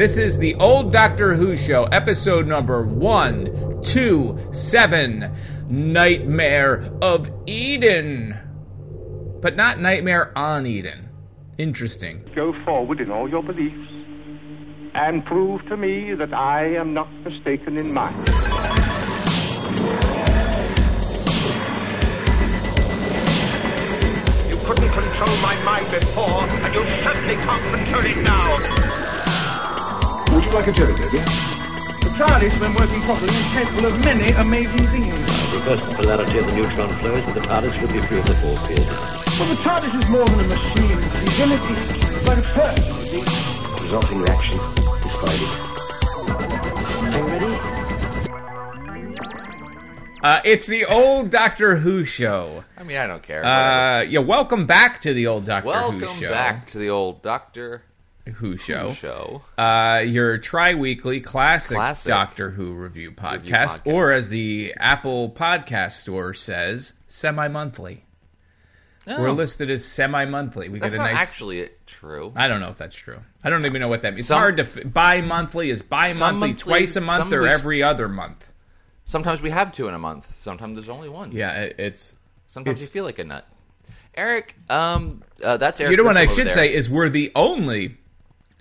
This is the Old Doctor Who Show, episode number 127 Nightmare of Eden. But not Nightmare on Eden. Interesting. Go forward in all your beliefs and prove to me that I am not mistaken in mine. You couldn't control my mind before, and you certainly can't control it now. Would you like a jelly, Debbie? The TARDIS, when working properly, is capable of many amazing things. Reverse the polarity of the neutron flows and the TARDIS will be free of the force field. Well, the TARDIS is more than a machine. It's anything. It's like a person, you see. The resulting reaction is Spidey. Are you ready? Uh, it's the Old Doctor Who Show. I mean, I don't care. Uh, yeah, welcome back to the Old Doctor Welcome Who Show. Welcome back to the old Doctor Who Show. Who show. Uh, your tri-weekly classic, Classic Doctor Who review podcast, Review podcast. or as the Apple Podcast Store says, semi-monthly. We're Oh, listed as semi-monthly. We That's get a not nice. actually true. I don't know if that's true. I don't even know what that means. It's hard to f- bi-monthly is bi-monthly monthly- twice a month or weeks- every other month. Sometimes we have two in a month. Sometimes there's only one. Yeah, it, it's. Sometimes it's- you feel like a nut. Eric, um, uh, that's Eric. You know what I should there. say is we're the only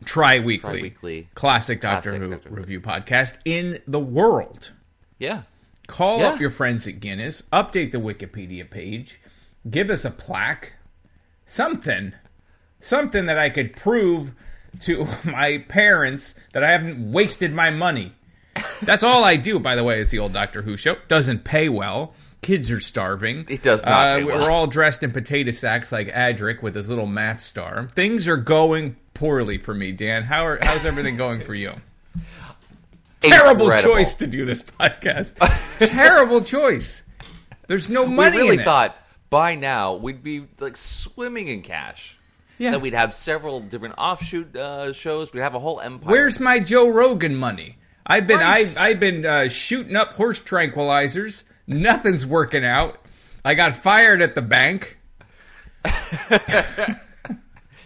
tri-weekly, Tri-weekly classic Doctor classic Who Doctor Who. review podcast in the world. yeah. Call Yeah. up your friends at Guinness, update the Wikipedia page, give us a plaque, something, something that I could prove to my parents that I haven't wasted my money. That's all I do, by the way, is the old Doctor Who show. Doesn't pay well. Kids are starving. It does not Uh, well. We're all dressed in potato sacks like Adric with his little math star. Things are going poorly for me, Dan. How are, how's everything going for you? Terrible Incredible. choice to do this podcast. Terrible choice. There's no money. We really thought by now we'd be like swimming in cash. Yeah. That we'd have several different offshoot uh, shows. We'd have a whole empire. Where's my Joe Rogan money? I've been Right. I've, I've been uh, shooting up horse tranquilizers. Nothing's working out. I got fired at the bank. that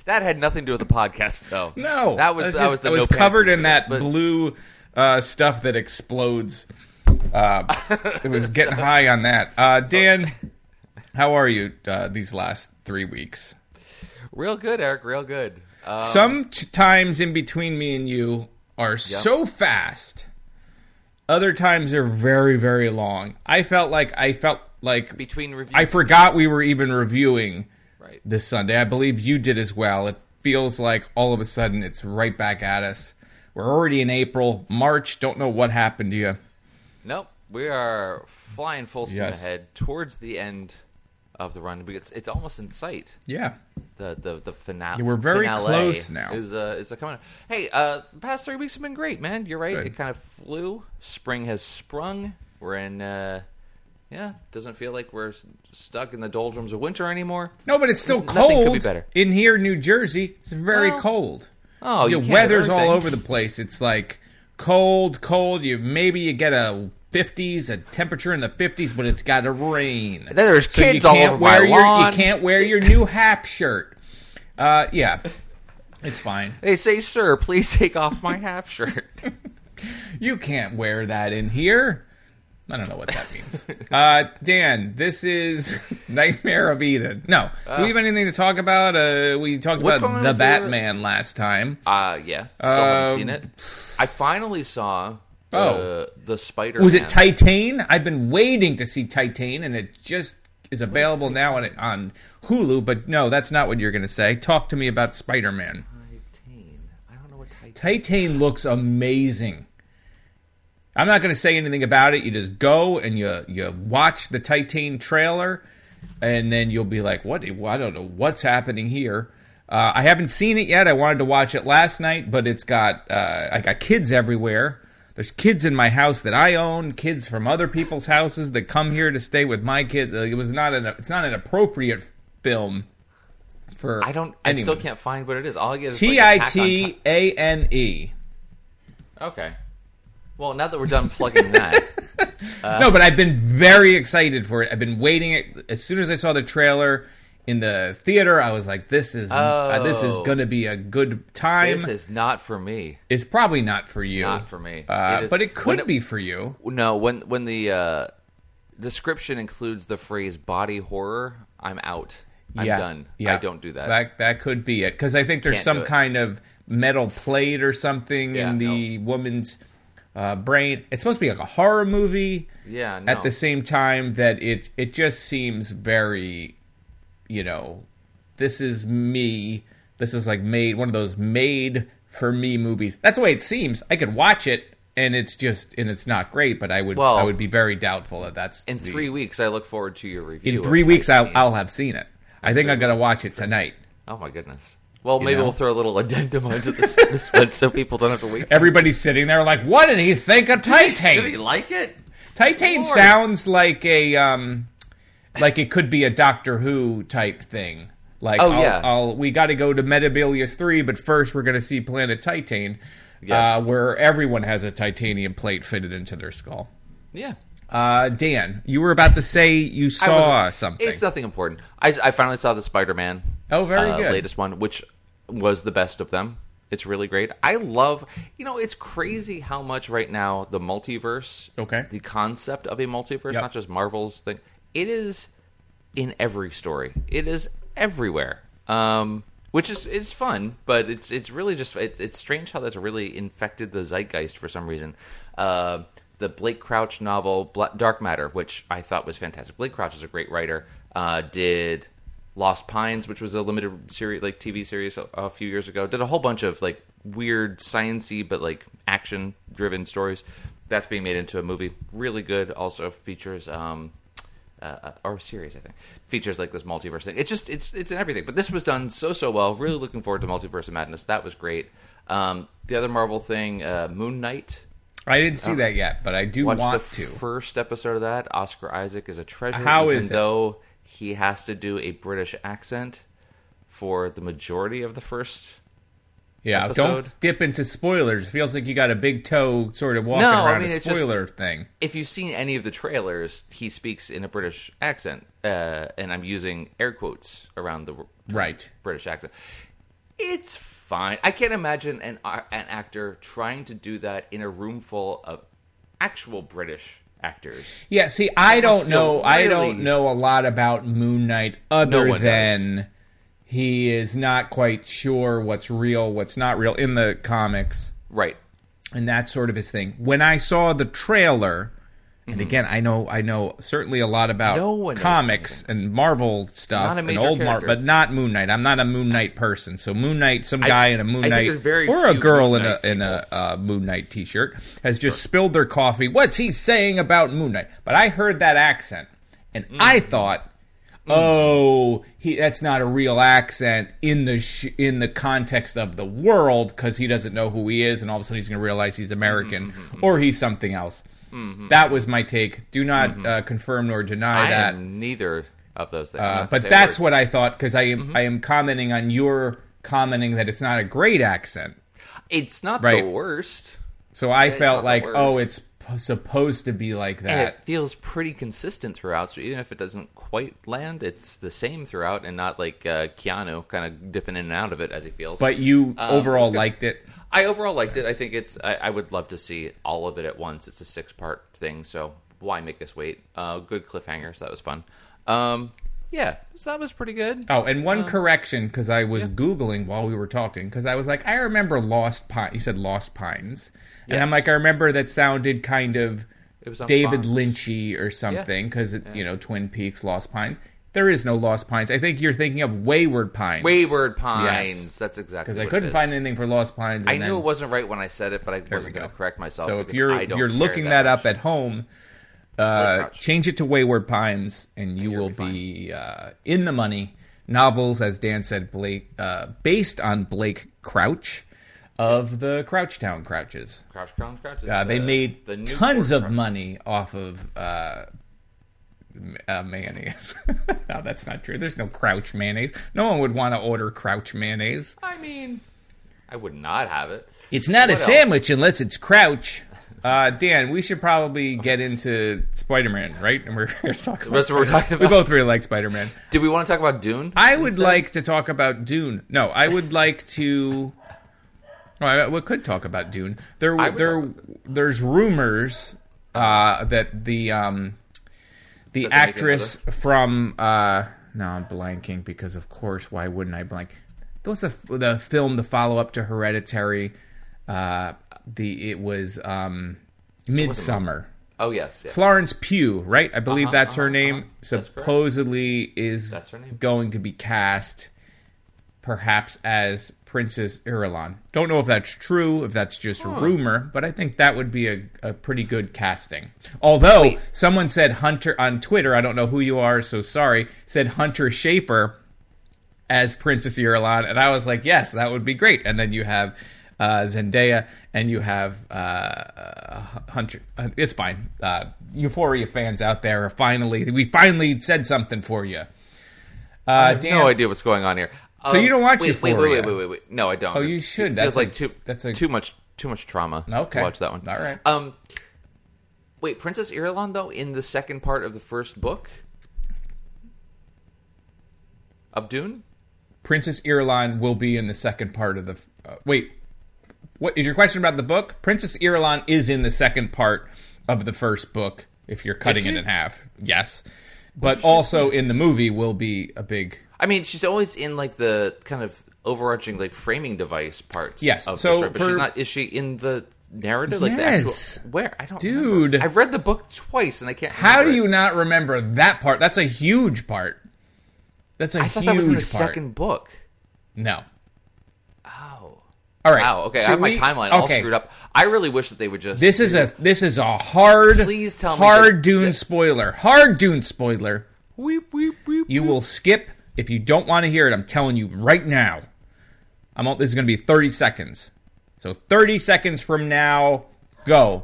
had nothing to do with the podcast, though. No, that was that's that just- was the was no covered in that but- blue uh, stuff that explodes. Uh, it was getting high on that. Uh, Dan, how are you uh, these last three weeks? Real good, Eric. Real good. Uh, Some times in between me and you are so fast. Other times they're very, very long. I felt like I felt like between reviews, I forgot we were even reviewing Right. this Sunday. I believe you did as well. It feels like all of a sudden it's right back at us. We're already in April, March. Don't know what happened to you. Nope. We are flying full steam Yes. ahead towards the end of the run. It's it's almost in sight. Yeah, The the the finale. Yeah, we're very finale close now. Is uh is coming. Hey, uh, the past three weeks have been great, man. You're right. Good. It kind of flew. Spring has sprung. We're in. uh yeah, doesn't feel like we're stuck in the doldrums of winter anymore. no, but it's still Nothing cold. could be better. in here, New Jersey. It's very Well, cold. Oh, the weather's all over the place. It's like cold, cold. You maybe you get a 50s, a temperature in the 50s, but it's got to rain. then there's So kids all over my your, lawn. You can't wear your new Hap shirt. Uh, yeah, it's fine. They say, "Sir, please take off my half shirt." You can't wear that in here. I don't know what that means. uh, Dan, this is Nightmare of Eden. No, do we have anything to talk about? Uh, we talked about the Batman last time. Uh yeah, still haven't Um, seen it. I finally saw uh, Oh. the Spider. Was it Titan? I've been waiting to see Titan, and it just is available now on on Hulu. But no, that's not what you're going to say. Talk to me about Spider Man. Titan. I don't know what Titan. Titan looks amazing. I'm not going to say anything about it. You just go and you you watch the Titan trailer, and then you'll be like, "What? I don't know what's happening here." Uh, I haven't seen it yet. I wanted to watch it last night, but it's got uh, I got kids everywhere. There's kids in my house that I own, kids from other people's houses that come here to stay with my kids. Like, it was not an it's not an appropriate film for I don't. I still can't find what it is. All I get is T I T A N E. Okay. Well, now that we're done plugging that, no, but I've been very excited for it. I've been waiting. It as soon as I saw the trailer, in the theater. I was like, "This is uh, this is Oh. going to be a good time." This is not for me. it's probably not for you, Not for me. uh, It is- but it could it- be for you. No, when when the uh, description includes the phrase body horror, I'm out. I'm yeah, done. Yeah, I don't do that. That that could be it because I think there's Can't some kind of metal plate or something Yeah, in the woman's uh, brain. It's supposed to be like a horror movie. Yeah, no. At the same time that it it just seems very, you know, this is me. This is like made one of those made for me movies. That's the way it seems. I could watch it and it's just and it's not great, but I would Well, I would be very doubtful that that's in the- three weeks, I look forward to your review. in three weeks I'll. I'll have seen it. I think I'm gonna watch it tonight. Oh my goodness. Well, maybe know? we'll throw a little addendum onto this, this one so people don't have to wait. Everybody's sitting there like, what did he think of Titan? Did he Titan? like it? Titan Lord. sounds like a um, like it could be a Doctor Who type thing. Like, Oh, I'll, yeah. I'll, we got to go to Metebelis three, but first we're going to see Planet Titan, Yes. uh, where everyone has a titanium plate fitted into their skull. Yeah. Uh, Dan, you were about to say you saw something. It's nothing important. I, I finally saw the Spider-Man. Oh, very uh, good. Latest one, which was the best of them. It's really great. I love, you know, it's crazy how much right now the multiverse, Okay. the concept of a multiverse, Yep. not just Marvel's thing, it is in every story. It is everywhere. Um, which is it's fun, but it's it's really just it, it's strange how that's really infected the zeitgeist for some reason. Uh, the Blake Crouch novel Dark Matter, which I thought was fantastic. Blake Crouch is a great writer. Uh, did Lost Pines, which was a limited series, like TV series, a, a few years ago. Did a whole bunch of like weird, sciency, but like action-driven stories. That's being made into a movie. Really good. Also features um, uh, or series, I think, features like this multiverse thing. It's just it's it's in everything. But this was done so so well. Really looking forward to Multiverse of Madness. That was great. Um, the other Marvel thing, uh, Moon Knight. I didn't see that yet, but I do Watch want the to. first episode of that. Oscar Isaac is a treasure. How even is it? though he has to do a British accent for the majority of the first. Yeah, episode. don't dip into spoilers. It feels like you got a big toe sort of walking No, I around mean, a it's just- spoiler thing. If you've seen any of the trailers, he speaks in a British accent, uh, and I'm using air quotes around the Right. British accent. It's fine. I can't imagine an an actor trying to do that in a room full of actual British actors. Yeah, see, I don't know. feel I don't know a lot about Moon Knight other one than he is not quite sure what's real, what's not real in the comics, Right. and that's sort of his thing. When I saw the trailer, and again, I know, I know certainly a lot about Mm-hmm. No comics and Marvel stuff and old Marvel, character. but not Moon Knight. I'm not a Moon Knight person. So Moon Knight, some I- guy in a Moon Knight or a girl in a in a uh, Moon Knight t-shirt has just spilled their coffee. What's he saying about Moon Knight? But I heard that accent, and Mm. I thought, oh, he that's not a real accent in the sh- in the context of the world because he doesn't know who he is, and all of a sudden he's going to realize he's American Mm-hmm, or he's something else. That was my take. Do not uh, confirm nor deny Mm-hmm. I that. neither of those things. Uh, but that's what I thought because I am Mm-hmm. I am commenting on your commenting that it's not a great accent. it's not Right. the worst. So I It's felt like, oh, it's supposed to be like And that. it feels pretty consistent throughout. So even if it doesn't quite land, it's the same throughout, and not like uh, Keanu kind of dipping in and out of it as he feels. But you Um, overall good. liked it. I overall liked it. I think it's. I, I would love to see all of it at once. It's a six part thing, so why make us wait? Uh, good cliffhanger, so that was fun. Um, yeah, so that was pretty good. Oh, and Um, one correction because I was googling while we were talking because I was like, I remember Lost Pine. You said Lost Pines, and I'm like, I remember that sounded kind of It was David Fox. Lynchy or something because you know Twin Peaks, Lost Pines. There is no Lost Pines. I think you're thinking of Wayward Pines. Wayward Pines. Yes. That's exactly. because I couldn't find anything for Lost Pines. I knew then- it wasn't right when I said it, but I wasn't going to correct myself. So if you're you're looking that that up at home, uh, change it to Wayward Pines, and you you'll be be uh, in the money. Novels, as Dan said, Blake, uh, based on Blake Crouch of the Crouchtown Crouches. Crouch, Crouch, Crouch. is Uh, they made the tons of Crouch. money off of uh, uh, mayonnaise. no, that's not true. There's no Crouch mayonnaise. No one would want to order Crouch mayonnaise. I mean, I would not have it. It's not What a else? sandwich unless it's Crouch. Uh, Dan, we should probably get into Spider-Man, right? And we're talking. about. That's what we're talking about. We both really like Spider-Man. Do we want to talk about Dune? I would instead? like to talk about Dune. No, I would like to. Oh, I, we could talk about Dune. There, there, there's rumors uh, that the um, the That actress from uh, no, I'm blanking because of course, why wouldn't I blank? Was a, the film, the follow up to Hereditary. Uh, the it was um, Midsommar. Oh yes, yes. Florence Pugh, right? I believe Uh-huh, that's her uh-huh, name. uh-huh. That's correct. Supposedly is That's her name. going to be cast perhaps as Princess Irulan. Don't know if that's true, if that's just a rumor, but I think that would be a, a pretty good casting. Although Wait. someone said Hunter on Twitter, I don't know who you are, so sorry, said Hunter Schafer as Princess Irulan, and I was like, yes, that would be great. And then you have uh, Zendaya, and you have uh, uh, Hunter. Uh, it's fine. Uh, Euphoria fans out there are finally, we finally said something for you. Uh, I have Dan, no idea what's going on here. So you don't watch wait, wait, wait, wait, wait, wait, wait. No, I don't. Oh, you should. It That's feels like too. that's a- too much. Too much trauma. Okay. To watch that one. All right. Um. Wait, Princess Irulan though in the second part of the first book of Dune. Princess Irulan will be in the second part of the. Uh, wait, what is your question about the book? Princess Irulan is in the second part of the first book. If you're cutting it in half, yes, but also in the movie will be a big. I mean, she's always in like the kind of overarching like framing device parts. Yes, Of so the story, but for- she's not. Is she in the narrative? Like the Yes. actual where? I don't. Dude. remember. I've read the book twice and I can't. How do it. you not remember that part? That's a huge part. That's a I thought that was in the part. second book. No. All right. Wow. Okay, I Should have my we- timeline all okay. screwed up. I really wish that they would just. This is a this is a hard Please tell me hard that- Dune that- spoiler. Hard Dune spoiler. Weep, weep, weep, You will skip if you don't want to hear it. I'm telling you right now. I'm. all- This is going to be 30 seconds. So 30 seconds from now, go.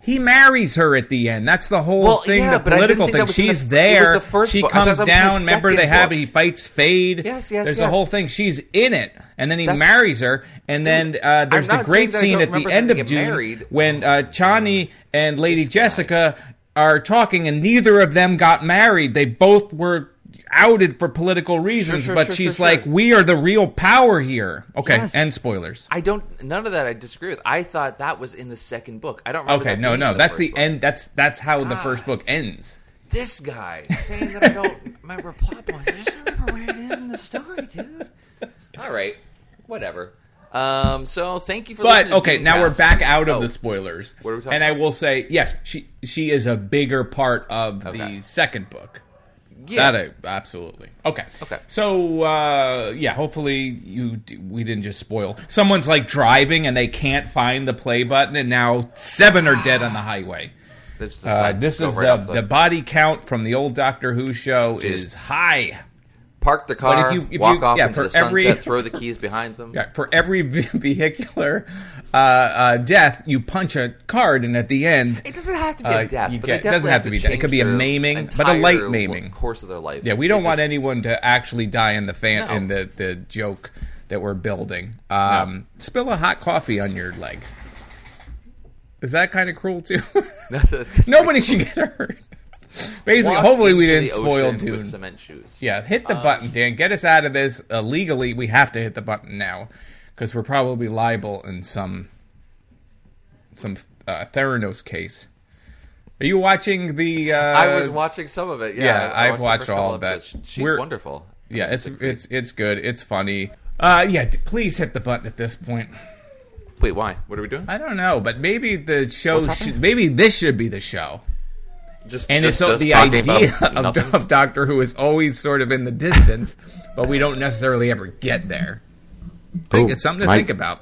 He marries her at the end. That's the whole Well, thing. yeah, the but I didn't political thing. the She's was there. the first she book. Comes the down. Remember, they second have book. he fights Feyd. Yes, yes, There's yes. a whole thing. She's in it, and then he That's- marries her. And then uh, there's the great saying that I scene at the end of Dune married. when uh, Chani and Lady This guy. Jessica are talking, and neither of them got married. They both were outed for political reasons, sure, but sure, she's sure, like, sure. "We are the real power here." Okay, Yes. end spoilers. I don't. None of that I disagree with. I thought that was in the second book. I don't. remember Okay, no, no, in that's the book. end. That's that's how the first book ends. This guy saying that I don't remember plot points. I just remember where it is in the story, dude. All right, whatever. Um, so thank you for. But okay, now we're back out of Oh, the spoilers. What are we talking and I will say, yes, she she is a bigger part of Okay. the second book. Yeah. That I, absolutely. Okay. Okay. So uh, yeah, hopefully you we didn't just spoil. Someone's like driving and they can't find the play button, and now seven are dead on the highway. Let's just Uh, this is right the, off the body count from the old Doctor Who show Jeez. is high. park the car, if you- if walk you- off yeah, into the sunset, every- throw the keys behind them. Yeah, for every vehicular uh, uh, death, you punch a card, and at the end, It doesn't have to be Uh, a death. you get- it doesn't have to be death. It could be a maiming, but a light maiming. course of their life. yeah, we don't want just- anyone to actually die in the fan No. in the, the joke that we're building. Um, Spill a hot coffee on your leg. Is that kind of cruel too? Nobody should get hurt. Basically, Walk hopefully we didn't spoil Dune. cement shoes. Yeah, hit the Um, button, Dan. Get us out of this. Uh, legally, we have to hit the button now because we're probably liable in some some uh, Theranos case. Are you watching the? Uh, I was watching some of it. Yeah, yeah, I I've the watched all of that. She's We're- wonderful. Yeah, it's it's it's good. It's funny. Uh, yeah, please hit the button at this point. Wait, why? What are we doing? I don't know, but maybe the show should, maybe this should be the show. Just And just, it's just the idea of, of Doctor Who is always sort of in the distance, but we don't necessarily ever get there. Think Oh, it's something to Mike. think about.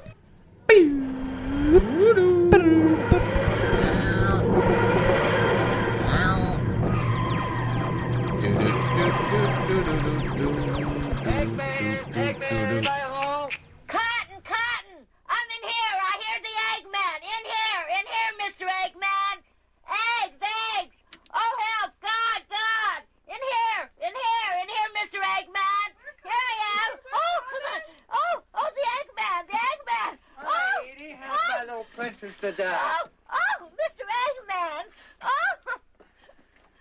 Eggman, Eggman, everybody home. Cotton, Cotton! I'm in here! I hear the Eggman! In here! In here, Mr. Eggman! Eggs! Eggs! Oh, help! God! God! In here! In here! In here, Mr. Eggman! Here I am! Oh, oh, the Eggman, the Eggman! Oh, oh lady, help oh, my little princess to die. Oh, oh, Mr. Eggman! Oh!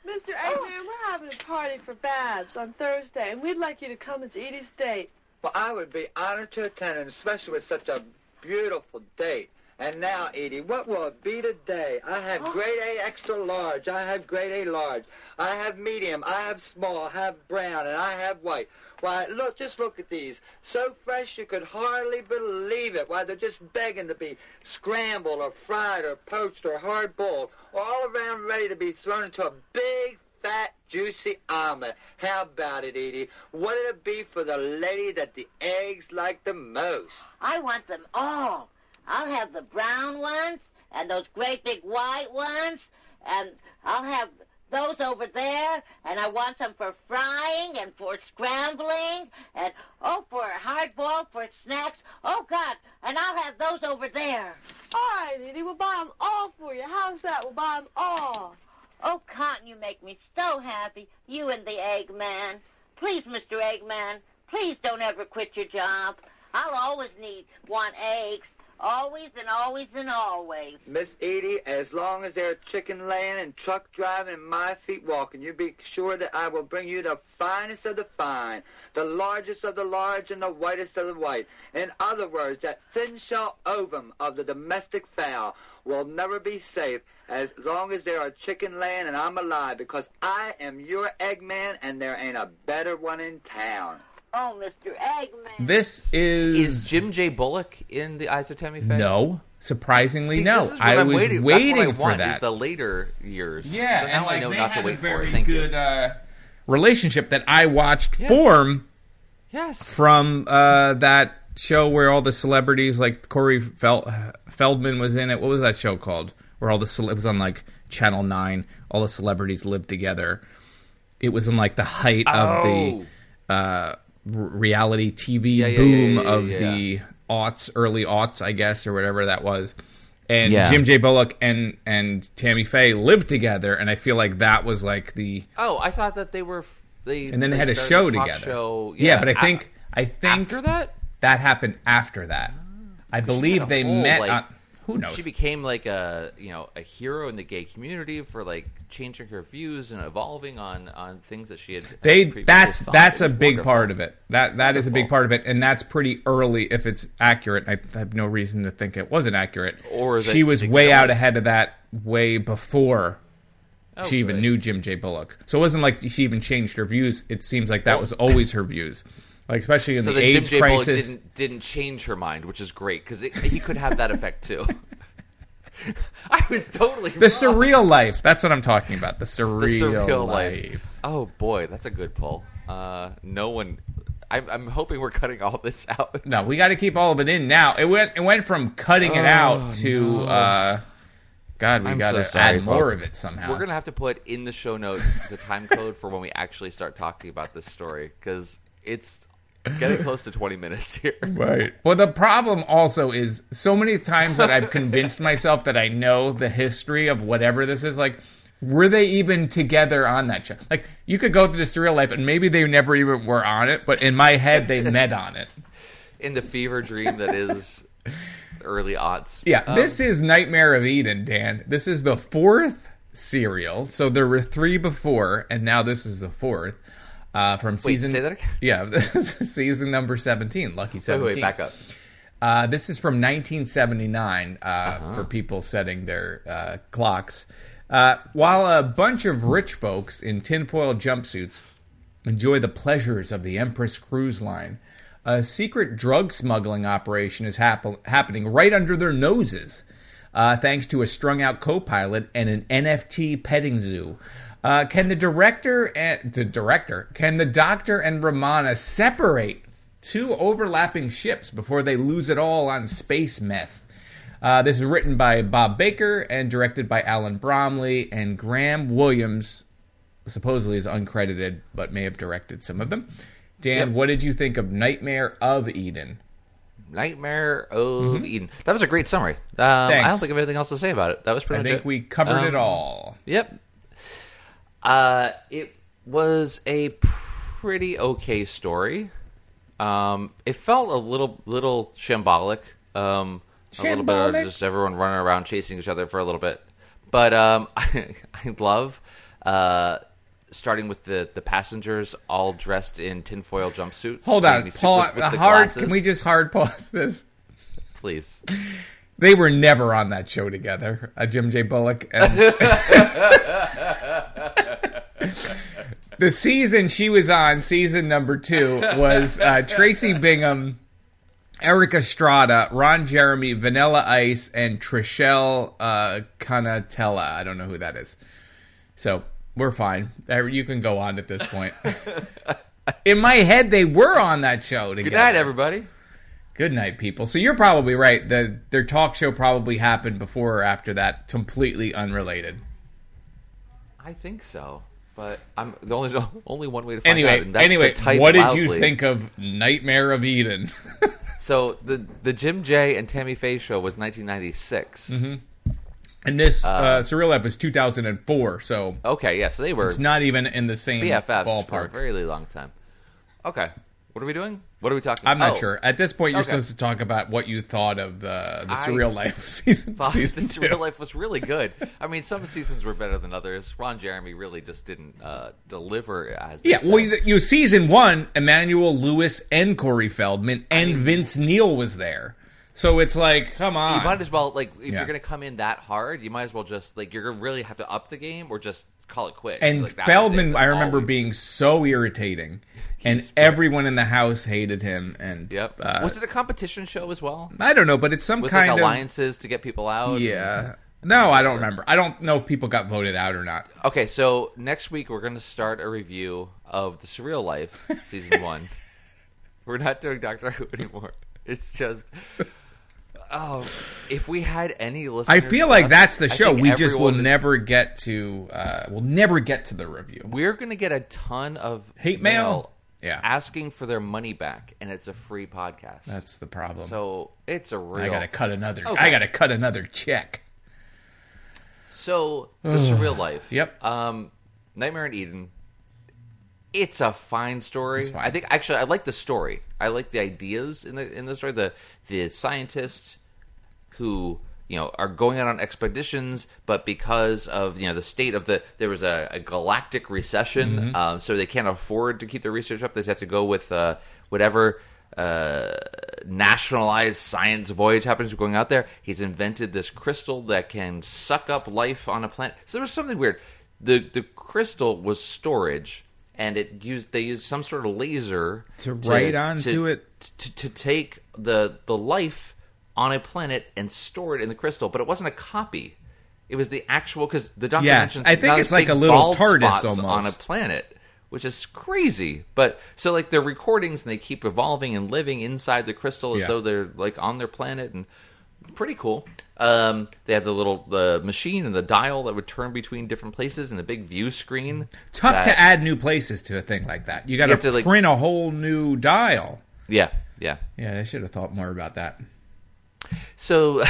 Mr. Oh. Eggman, oh. we're having a party for Babs on Thursday, and we'd like you to come as Edie's date. Well, I would be honored to attend, and especially with such a beautiful date. And now, Edie, what will it be today? I have oh. grade A extra large. I have grade A large. I have medium. I have small. I have brown. And I have white. Why, look, just look at these. So fresh you could hardly believe it. Why, they're just begging to be scrambled or fried or poached or hard boiled, all around ready to be thrown into a big, fat, juicy omelet. How about it, Edie? What'd it be for the lady that the eggs like the most? I want them all. I'll have the brown ones and those great big white ones, and I'll have those over there, and I want them for frying and for scrambling, and oh, for hard boiled for snacks. Oh God, and I'll have those over there. All right, Edie, we'll buy them all for you. How's that? We'll buy them all. Oh, Cotton, you make me so happy. You and the Eggman. Please, Mr. Eggman, please don't ever quit your job. I'll always need want eggs. Always and always and always. Miss Edie, as long as there are chicken laying and truck driving and my feet walking, you be sure that I will bring you the finest of the fine, the largest of the large and the whitest of the white. In other words, that thin shell ovum of the domestic fowl will never be safe as long as there are chicken laying and I'm alive because I am your Eggman and there ain't a better one in town. Oh, Mr. Eggman. This is Is Jim J. Bullock in the Eyes of Tammy Faye? no. Surprisingly, See, no. This is what I am was waiting, waiting that's what I for want, that. Is the later years. Yeah, so and now like, I know not to wait a for very it. Thank good you. uh, relationship that I watched Yeah. form Yes. from uh, that show where all the celebrities, like Corey Fel- Feldman, was in it. What was that show called? Where all the cele- it was on like Channel Nine. All the celebrities lived together. It was in like the height of the uh, r- reality TV Yeah, yeah, boom yeah, yeah, of yeah. the aughts, early aughts, I guess, or whatever that was. And Yeah. Jim J. Bullock and and Tammy Faye lived together, and I feel like that was like the Oh, I thought that they were. f- They and then they had a show talk together. Show. Yeah, but I think I think after that, that happened after that. I believe they whole, met. like- on, who knows? she became like a you know a hero in the gay community for like changing her views and evolving on on things that she had. they that's thought. that's a big wonderful. part of it. That that is a big part of it, and that's pretty early if it's accurate. I have no reason to think it wasn't accurate. Or she was way out ahead of that way before Oh, she even knew Jim J. Bullock. So it wasn't like she even changed her views. It seems like that Well- was always her views. Like especially in So the Jim AIDS J. Bullock crisis. didn't didn't change her mind, which is great because he could have that effect too. I was totally The wrong. surreal life. That's what I'm talking about. The surreal, the surreal life. life. Oh boy, that's a good pull. Uh, no one. I'm, I'm hoping we're cutting all this out. No, we got to keep all of it in now. It went it went from cutting it Oh, out to no. uh God, we got to sorry, add more folks. of it somehow. We're gonna have to put in the show notes the time code for when we actually start talking about this story because it's getting close to 20 minutes here. Right. Well, the problem also is so many times that I've convinced myself that I know the history of whatever this is. Like, were they even together on that show? Like, you could go through this real life, and maybe they never even were on it, but in my head, they met on it. In the fever dream that is early aughts. Yeah, Um, this is Nightmare of Eden, Dan. This is the fourth serial. So there were three before, and now this is the fourth. Uh, from Wait, season, say that again? yeah, this is season number seventeen. Lucky Wait, seventeen. wait, back up. Uh, this is from 1979 uh, Uh-huh. for people setting their uh, clocks. Uh, while a bunch of rich folks in tinfoil jumpsuits enjoy the pleasures of the Empress Cruise Line, a secret drug smuggling operation is hap- happening right under their noses, uh, thanks to a strung out co pilot and an NFT petting zoo. Uh, can the director and the director can the doctor and Romana separate two overlapping ships before they lose it all on space meth? Uh, this is written by Bob Baker and directed by Alan Bromly and Graham Williams. Supposedly is uncredited, but may have directed some of them. Dan, Yep. what did you think of Nightmare of Eden? Nightmare of Eden. That was a great summary. Um, I Mm-hmm. Don't think I have anything else to say about it. That was pretty good. I think it. we covered it Um, all. Yep. Uh, it was a pretty okay story. Um, it felt a little little shambolic. Um, a little bit of just everyone running around chasing each other for a little bit. But um, I, I love Uh, starting with the the passengers all dressed in tinfoil jumpsuits. Hold on, me sick Paul. with- with hard. glasses. Can we just hard pause this? please? They were never on that show together. Uh, Jim J. Bullock and the season she was on, season number two, was uh, Tracy Bingham, Erik Estrada, Ron Jeremy, Vanilla Ice, and Trishelle uh, Cannatella. I don't know who that is. So we're fine. Uh, You can go on at this point. In my head, they were on that show together. Good night, everybody. Good night, people. So you're probably right. The their talk show probably happened before or after that, completely unrelated. I think so, but I'm the only only one way to find Anyway, out. and that's to anyway, what did loudly. you think of Nightmare of Eden? So the the Jim J and Tammy Faye show was 1996. and this uh, Surreal app was 2004, so Okay, yeah, so they were it's not even in the same BFFs for a ballpark. very long time. Okay, what are we doing? What are we talking? About? I'm not oh, sure. At this point, you're Okay. supposed to talk about what you thought of the, the I Surreal Life season. Thought season this two. real life was really good. I mean, some seasons were better than others. Ron Jeremy really just didn't uh, deliver as Yeah, said. well, you, you season one, Emmanuel Lewis and Corey Feldman and Vince Neil was there. So it's like, come on. you might as well like if Yeah. you're going to come in that hard, you might as well just like you're going to really have to up the game or just call it quits. and Like, that was it. Feldman, That's I all remember we- being so irritating, and He's everyone in the house hated him. And Yep. uh, was it a competition show as well? I don't know, but it's some Was kind like of alliances to get people out? yeah. No, I don't remember. I don't know if people got voted out or not. Okay, so next week we're going to start a review of the Surreal Life season one. We're not doing Doctor Who anymore. It's just. Oh, if we had any listeners, I feel like that's the show. We just will is- never get to. Uh, we'll never get to the review. We're going to get a ton of Hate mail? Yeah. asking for their money back, and it's a free podcast. That's the problem. so it's a real. I gotta cut another. Okay. I gotta cut another check. So the surreal life. Yep. Um, Nightmare in Eden. It's a fine story. I think actually I like the story. I like the ideas in the in the story. The the scientists who you know are going out on expeditions, but because of you know the state of the there was a, a galactic recession, Mm-hmm. uh, so they can't afford to keep their research up. They just have to go with uh, whatever uh, nationalized science voyage happens to be going out there. He's invented this crystal that can suck up life on a planet. So there was something weird. The the crystal was storage, and it used they used some sort of laser To write onto it? to, to take the the life on a planet and store it in the crystal, but it wasn't a copy. It was the actual because the doctor Yes, mentions I think it's like a little TARDIS spots on a planet, which is crazy. But so like they're recordings and they keep evolving and living inside the crystal as Yeah. though they're like on their planet and pretty cool. Um, they had the little the machine and the dial that would turn between different places and the big view screen. Tough that- to add new places to a thing like that. You got to to, like- print a whole new dial. Yeah, yeah. Yeah, they should have thought more about that. So,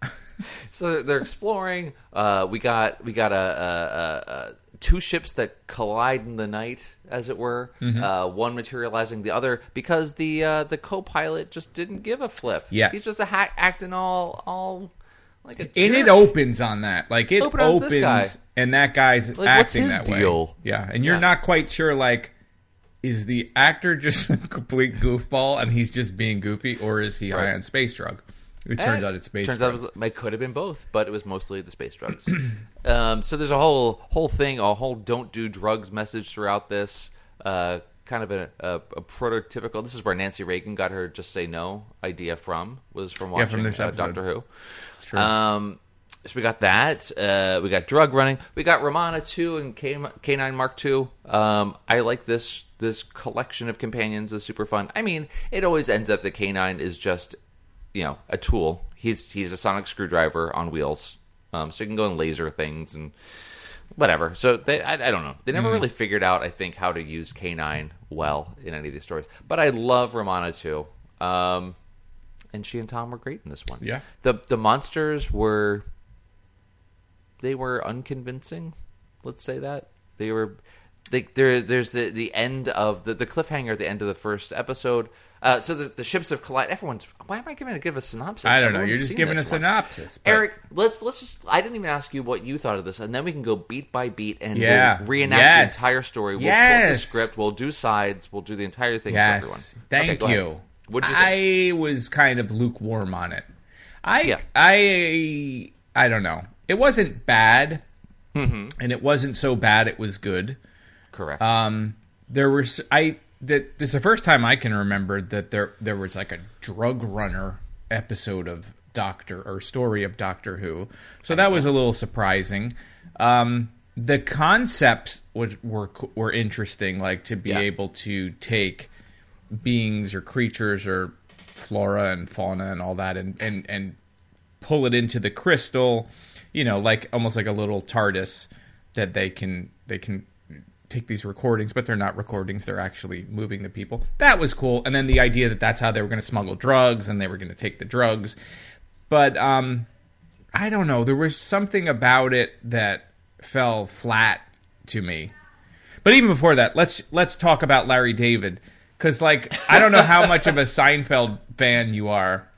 so they're exploring. Uh, we got we got a, a, a, a two ships that collide in the night, as it were. Mm-hmm. Uh, one materializing the other because the uh, the co-pilot just didn't give a flip. Yeah. he's just a ha- acting all all like a. And it opens on that. Like it Open opens, and that guy's what's acting his that deal? way. Yeah, and you're Yeah. not quite sure. Like, is the actor just a complete goofball and he's just being goofy, or is he high on space drug? It turns Eh, out it's space. Turns drugs. out it, was, it could have been both, but it was mostly the space drugs. um, so there's a whole whole thing, a whole "don't do drugs" message throughout this. Uh, kind of a, a, a prototypical. This is where Nancy Reagan got her "just say no" idea from. Was from Yeah, watching from this uh. Doctor Who. true. Um, so we got that. Uh, we got drug running. We got Romana two and K nine Mark two. Um, I like this this collection of companions is super fun. I mean, it always ends up that K nine is just you know a tool. He's he's a sonic screwdriver on wheels, um, so he can go and laser things and whatever. So they, I, I don't know. They never really figured out, I think, how to use K nine well in any of these stories. But I love Romana too. Um, and she and Tom were great in this one. Yeah. The the monsters were they were unconvincing. Let's say that they were they, there, there's the, the end of the, the cliffhanger at the end of the first episode. Uh, so the, the ships have collided. Everyone's. Why am I giving to give a synopsis? I don't know. Everyone's You're just seen giving a this one. synopsis. but- Eric, let's let's just. I didn't even ask you what you thought of this, and then we can go beat by beat and Yeah. we'll reenact Yes. the entire story. We'll Yes. quote the script. We'll do sides. We'll do the entire thing Yes. for everyone. Thank Okay, go ahead. you. What'd you think? I was kind of lukewarm on it. I Yeah. I I don't know. It wasn't bad, Mm-hmm. and it wasn't so bad. It was good. Correct. Um, there was I that this is the first time I can remember that there there was like a drug runner episode of Doctor or story of Doctor Who. So that was a little surprising. Um, the concepts was, were were interesting, like to be Yeah. able to take beings or creatures or flora and fauna and all that and and and pull it into the crystal, you know, like almost like a little TARDIS that they can they can take these recordings, but they're not recordings; they're actually moving the people. That was cool. And then the idea that that's how they were going to smuggle drugs and they were going to take the drugs, but um, I don't know. There was something about it that fell flat to me. But even before that, let's let's talk about Larry David because, like, I don't know how much of a Seinfeld fan you are,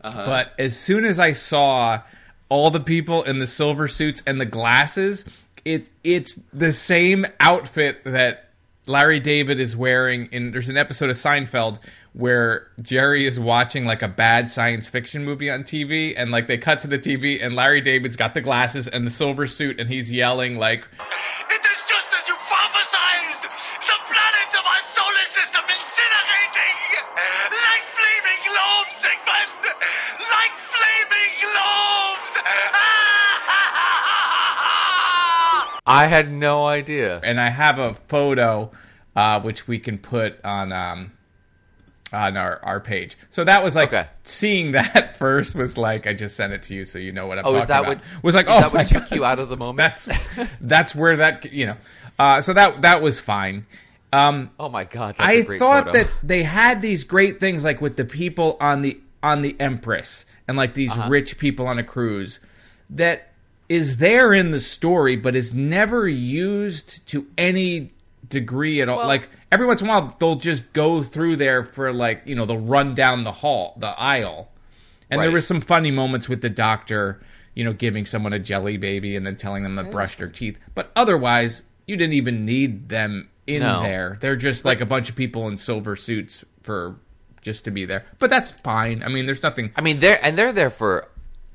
but as soon as I saw all the people in the silver suits and the glasses, it it's the same outfit that Larry David is wearing. In there's an episode of Seinfeld where Jerry is watching like a bad science fiction movie on TV, and like they cut to the TV, and Larry David's got the glasses and the silver suit, and he's yelling like. I had no idea. and I have a photo uh, which we can put on um, on our, our page. So that was like Okay. seeing that first was like I just sent it to you so you know what I'm Oh, talking is that about. what was like is oh that my what took God. you out of the moment? That's that's where that you know. Uh, so that that was fine. Um, oh my god, that's a I thought photo. that they had these great things like with the people on the on the Empress and like these Uh-huh. rich people on a cruise that is there in the story but is never used to any degree at all. Well- like every once in a while they'll just go through there for like, you know, they'll run down the hall, the aisle. And there Right. was some funny moments with the doctor, you know, giving someone a jelly baby and then telling them to brush their teeth. But otherwise, you didn't even need them in No. there. They're just like a bunch of people in silver suits for just to be there. But that's fine. I mean, there's nothing. I mean, they're and they're there for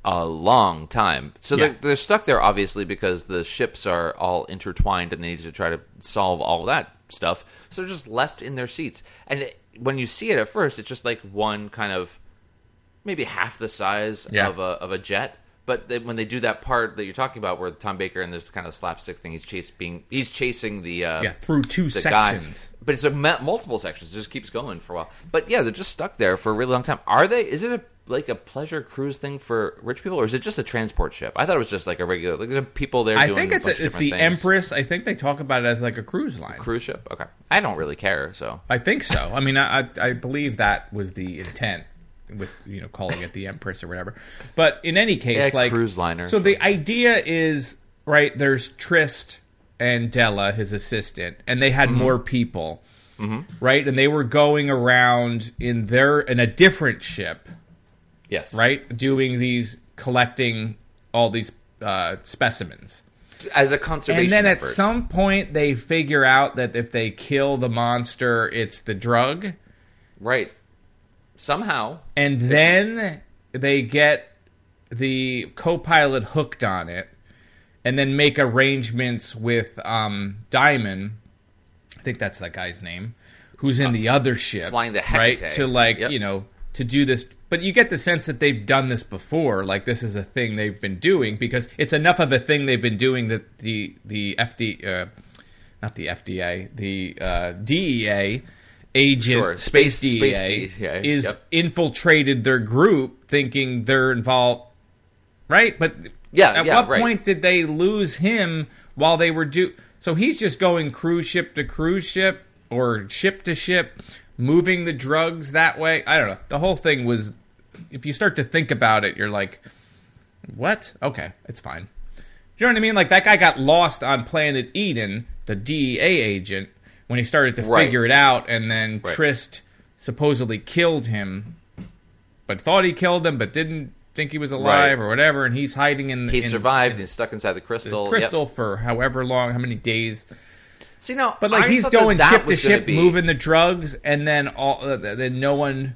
a long time. So Yeah. they're, they're stuck there obviously because the ships are all intertwined and they need to try to solve all that stuff. So they're just left in their seats. And it, when you see it at first, it's just like one kind of maybe half the size Yeah. of a of a jet. But then when they do that part that you're talking about, where Tom Baker and there's kind of slapstick thing, he's chase being he's chasing the uh, Yeah, through two the guy. sections. But it's a multiple sections. It just keeps going for a while. But yeah, they're just stuck there for a really long time. Are they? Is it a like a pleasure cruise thing for rich people, or is it just a transport ship? I thought it was just like a regular. Like there's people there. I doing think it's of it's the things. Empress. I think they talk about it as like a cruise line. cruise ship. Okay, I don't really care. So I think so. I mean, I, I believe that was the intent with you know calling it the Empress or whatever. But in any case, Yeah, like cruise liner. So the idea is right. There's Tryst and Della, his assistant, and they had Mm-hmm. more people, right? And they were going around in their in a different ship, yes, right, doing these collecting all these uh, specimens. As a conservation. And then at some point, they figure out that if they kill the monster, it's the drug. right, somehow and then they get the co-pilot hooked on it and then make arrangements with um, Dymond i think that's that guy's name who's in the other ship Uh, flying the right to like Yep. you know to do this but you get the sense that they've done this before like this is a thing they've been doing because it's enough of a thing they've been doing that the the fd uh, not the fda the uh, dea agent Sure, space, space- DEA, space DEA, is yep. infiltrated their group thinking they're involved right but Yeah, at yeah, what right. point did they lose him while they were do so he's just going cruise ship to cruise ship or ship to ship moving the drugs that way i don't know the whole thing was if you start to think about it you're like what okay it's fine you know what I mean? Like that guy got lost on planet Eden, the DEA agent, when he started to Right. figure it out, and then Right. Tryst supposedly killed him, but thought he killed him, but didn't think he was alive Right. or whatever, and he's hiding in He in survived and stuck inside the crystal. the Yep. crystal for however long, how many days. See now, But like I he's that going that ship to ship, be- moving the drugs, and then all uh, then no one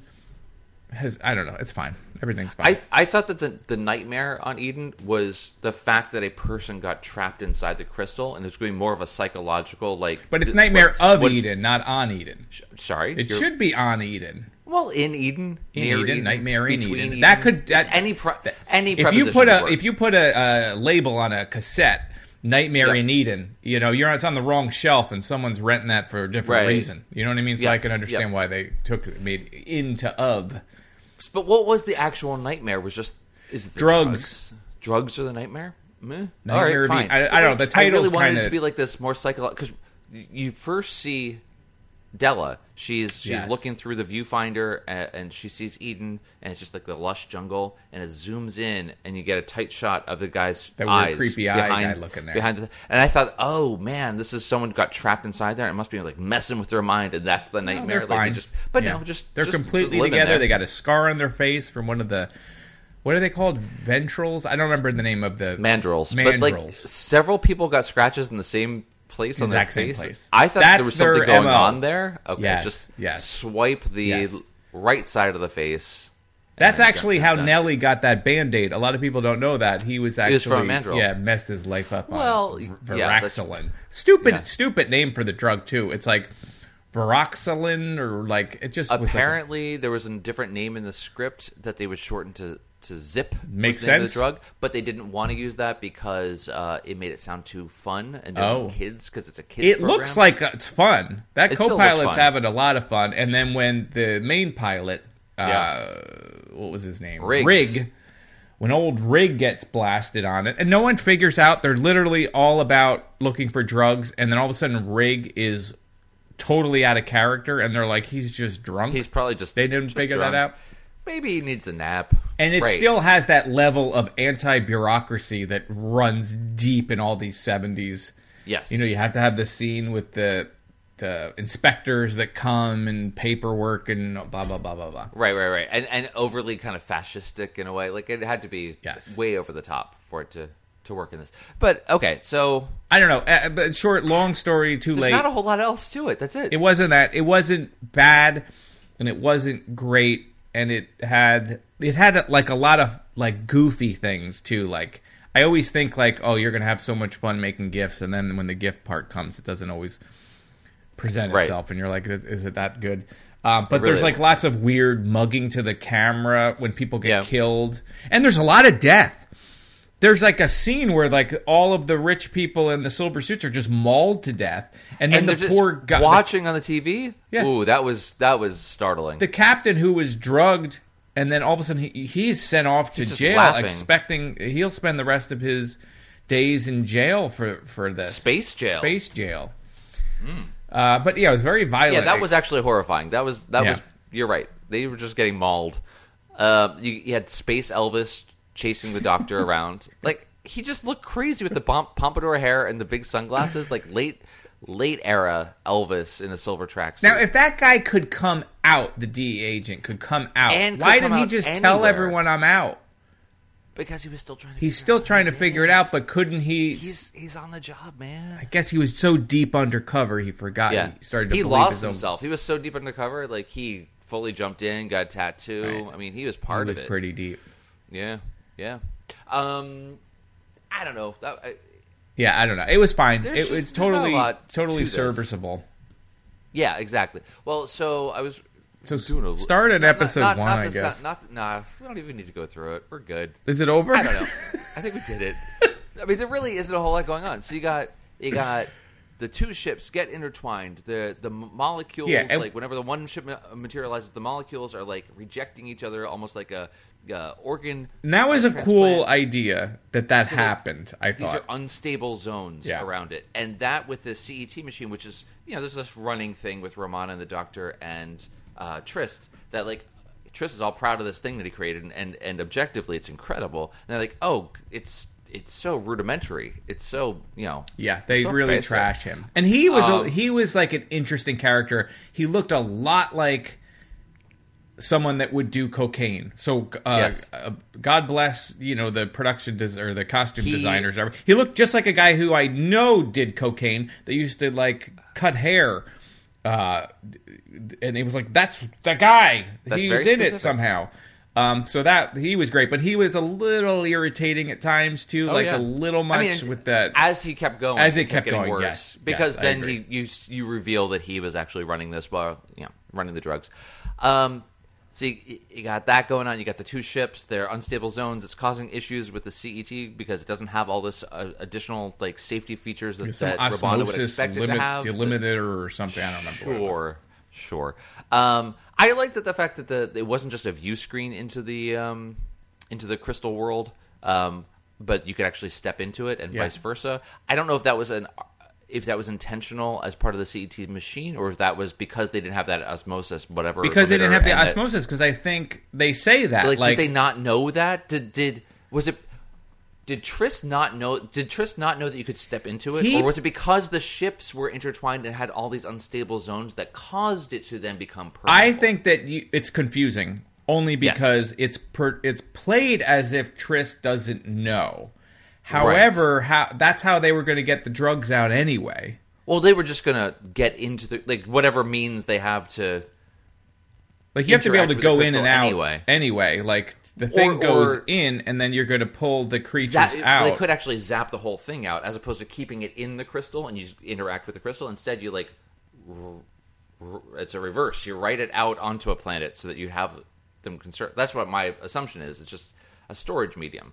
has. I don't know. It's fine. Everything's fine. I, I thought that the, the nightmare on Eden was the fact that a person got trapped inside the crystal, and it's going to be more of a psychological like. but it's Nightmare what's- of what's- Eden, not on Eden. Sorry, It should be on Eden. Well, in Eden, In near Eden, Nightmare in between Eden. That could that, any pro, any if you put a work. if you put a, a label on a cassette, Nightmare Yeah. in Eden, you know, you're it's on the wrong shelf, and someone's renting that for a different Right. reason. You know what I mean? So Yeah. I can understand Yeah. why they took made into of. But what was the actual nightmare? Was just is it Drugs. Drugs, drugs are the nightmare. Meh. Nightmare All right, fine. I- I don't know, the I really wanted it kinda- to be like this more psychological because you first see Della. She's she's Yes. looking through the viewfinder and, and she sees Eden, and it's just like the lush jungle, and it zooms in, and you get a tight shot of the guy's That eyes creepy eye behind, guy looking there. behind the, and I thought, oh man, this is someone got trapped inside there. It must be like messing with their mind, and that's the nightmare. they're Like, just, but Yeah. no, just they're just- completely just together. They got a scar on their face from one of the what are they called? Ventrals? I don't remember the name of the mandrels. But like Mandrels. several people got scratches in the same place on their Exact same face. place. I thought That's there was something going MO. on there. Okay, Yes, just yes. swipe the Yes. right side of the face. That's actually how. Nelly got that band-aid. A lot of people don't know that. He was actually was from Mandrel. Yeah, messed his life up Well, on yeah, that's- stupid yeah. stupid name for the drug too. It's like Veraxolin or like it just was like a- Apparently, there was a different name in the script that they would shorten to to Zip. Makes sense. The drug, but they didn't want to use that because uh, it made it sound too fun and Oh. kids because it's a kids. it looks like uh, it's fun. That It co-pilot's fun. having a lot of fun. And then when the main pilot, uh, Yeah. what was his name? Riggs. Rigg. When old Rigg gets blasted on it, and no one figures out they're literally all about looking for drugs, and then all of a sudden Rigg is totally out of character, and they're like, he's just drunk. He's probably just they didn't just figure drunk. that out. Maybe he needs a nap. And it Great. still has that level of anti bureaucracy that runs deep in all these 70s. Yes. You know, you have to have the scene with the the inspectors that come and paperwork and blah blah blah blah blah. Right, right, right, and and overly kind of fascistic in a way. Like it had to be Yes. way over the top for it to to work in this. But okay, so I don't know. Uh, but short, long story, too there's late. not a whole lot else to it. That's it. it wasn't that. It wasn't bad, and it wasn't great, and it had it had like a lot of like goofy things too. Like I always think like, oh, you're gonna have so much fun making gifts, and then when the gift part comes, it doesn't always present Right. itself, and you're like, is, is it that good? Um, but Really there's like isn't. lots of weird mugging to the camera when people get Yeah. killed, and there's a lot of death. There's like a scene where like all of the rich people in the silver suits are just mauled to death, and then and the poor guy, the watching on the TV. Yeah. Ooh, that was that was startling. the captain who was drugged and then all of a sudden he, he's sent off to jail laughing. expecting he'll spend the rest of his days in jail for for this Space jail. space jail uh, but yeah it was very violent yeah, that was actually horrifying. That was that Yeah. was. You're right. They were just getting mauled. Uh, you, you had Space Elvis chasing the Doctor around. Like he just looked crazy with the pomp- pompadour hair and the big sunglasses. Like late late era Elvis in a silver tracksuit. now if that guy could come out the DE agent could come out And why didn't he just tell everyone I'm out because he was still trying. to he's figure still out trying to figure it out but couldn't he He's he's on the job, man. I guess he was so deep undercover he forgot yeah, he started to he lost himself. He was so deep undercover, like he fully jumped in, got a tattoo. Right. I mean, he was he part was of it. pretty deep Yeah, yeah. Um, I don't know. That, I, yeah I don't know it was fine it just- was not totally totally to serviceable yeah, exactly. Well, so I was. So doing a- start at not- episode not, one, not I guess. not nah, we don't even need to go through it. We're good. Is it over? I don't know. I think we did it. I mean, there really isn't a whole lot going on. So you got you got the two ships get intertwined. The the molecules, Yeah, like whenever the one ship materializes, the molecules are like rejecting each other, almost like a uh, organ. And that was uh, a cool idea that that So happened. I thought These are unstable zones Yeah. around it, and that with the CET machine, which is you know this is a running thing with Romana and the Doctor and uh, Tryst. That like Tryst is all proud of this thing that he created, and, and and objectively it's incredible. And they're like, oh, it's it's so rudimentary. It's so you know. Yeah, they so really basic. trash him. And he was Um, a, he was like an interesting character. He looked a lot like someone that would do cocaine. So uh, Yes. uh, God bless, you know, the production des- or the costume He- designers. or. He looked just like a guy who I know did cocaine. They used to like cut hair. Uh, and it was like that's the guy. That's he was in it somehow. Um, so that he was great, but he was a little irritating at times too, Oh, like yeah. a little I much mean, with that. as he kept going, As it kept getting going, worse. yes, because yes, then he you you reveal that he was actually running this while you know running the drugs. Um, so you, you got that going on. You got the two ships. They're unstable zones. It's causing issues with the CET because it doesn't have all this uh, additional like safety features that, that would expect it to have. delimiter or something. I don't remember. what it was. Sure, sure. Um, I like that the fact that the it wasn't just a view screen into the um, into the crystal world, um, but you could actually step into it and Yeah. vice versa. I don't know if that was an if that was intentional as part of the CET machine, or if that was because they didn't have that osmosis, whatever. because they didn't have the osmosis. Because I think they say that like, like, did they not know that? Did did was it? Did Tryst not know? Did Tryst not know that you could step into it, He- or was it because the ships were intertwined and had all these unstable zones that caused it to then become? Permeable? I think that you, it's confusing only because it's per, it's played as if Tryst doesn't know. However, how that's how they were going to get the drugs out anyway. Well, they were just gonna get into the like whatever means they have to. Like you have to be able to go in and out anyway. Anyway, like the thing Or- goes or- in, and then you're going to pull the creatures Zap, out. they could actually zap the whole thing out, as opposed to keeping it in the crystal and you interact with the crystal. Instead, you like it's a reverse. You write it out onto a planet so that you have them concern. That's what my assumption is. It's just a storage medium,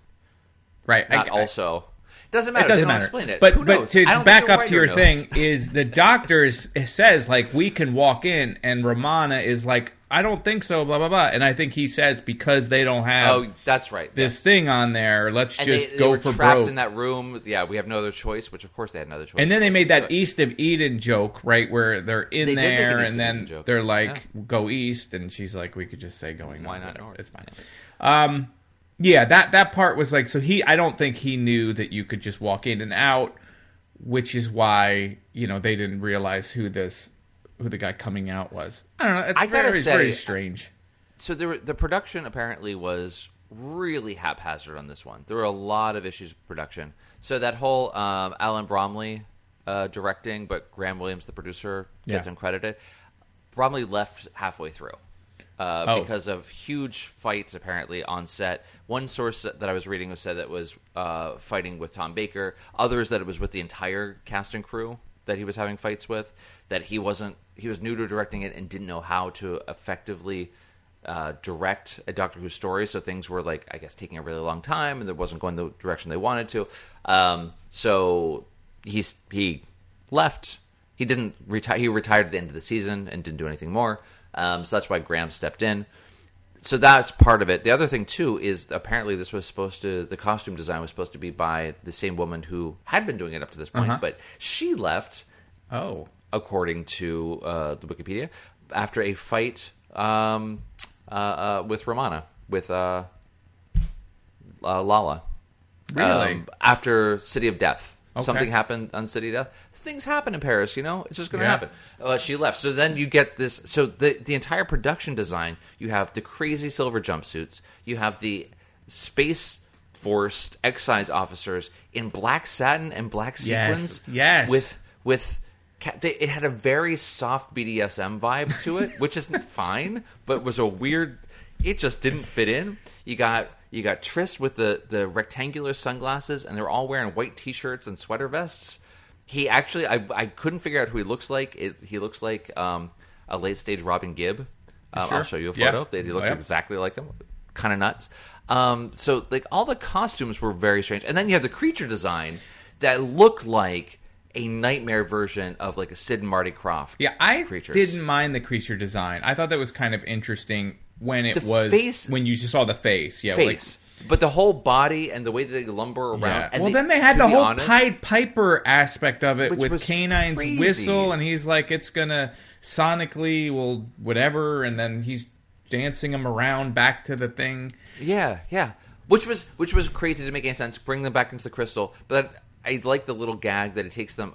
right. I- not I- also. Doesn't matter. It doesn't they matter. Explain it. But but to back up to your knows. thing is the doctor says like we can walk in and Romana is like I don't think so blah blah blah and I think he says because they don't have Oh, that's right. this yes. thing on there let's and just they, they go were for trapped broke. in that room. Yeah, we have no other choice. Which of course they had another choice. and then they made that East of Eden joke, right, where they're in They make an there, and then they're like, "Go east," and she's like, "We could just say going Why not north? It's fine." Um, yeah, that that part was like, so he, I don't think he knew that you could just walk in and out, which is why you know they didn't realize who this who the guy coming out was. I don't know. It's I gotta very, say- very strange. so there, were- the production apparently was really haphazard on this one. There were a lot of issues with production. So that whole um, Alan Bromly uh, directing, but Graham Williams, the producer, gets Yeah. uncredited. Bromly left halfway through uh, Oh. because of huge fights apparently on set. One source that I was reading was said that was uh, fighting with Tom Baker. Others that it was with the entire cast and crew that he was having fights with. That he wasn't he was new to directing it and didn't know how to effectively uh, direct a Doctor Who story. So things were like I guess taking a really long time and it wasn't going the direction they wanted to. Um, so he's he left. He didn't retire. He retired at the end of the season and didn't do anything more. Um, so that's why Graham stepped in. So that's part of it. The other thing too is apparently this was supposed to the costume design was supposed to be by the same woman who had been doing it up to this point, Uh-huh. but she left Oh, according to uh, the Wikipedia, after a fight um, uh, uh, with Romana, with uh, uh, Lalla. Really? Um, after City of Death. Okay. Something happened on City of Death. Things happen in Paris, you know? It's just going to Yeah. happen. Uh, she left. So then you get this. So the, the entire production design, you have the crazy silver jumpsuits, you have the space forced excise officers in black satin and black sequins. Yes. yes. With with it had a very soft BDSM vibe to it, which is fine, but was a weird. It just didn't fit in. You got you got Tryst with the the rectangular sunglasses, and they're all wearing white t-shirts and sweater vests. He actually, I I couldn't figure out who he looks like. It, he looks like um, a late stage Robin Gibb. Um, Sure. I'll show you a Yeah. photo. He looks Oh, yeah. exactly like him. Kind of nuts. Um, so like all the costumes were very strange, and then you have the creature design that looked like a nightmare version of like a Sid and Marty Krofft. yeah. I creatures. didn't mind the creature design. I thought that was kind of interesting when it The was face- when you just saw the face. Yeah, like- face, but the whole body and the way that they lumber around. Yeah. And well, they- then they had the whole honest- Pied Piper aspect of it with was Canine's crazy. whistle, and he's like, it's gonna sonically, well, whatever, and then he's dancing him around back to the thing. Yeah, yeah. which was which was crazy to make any sense. Bring them back into the crystal, but I like the little gag that it takes them.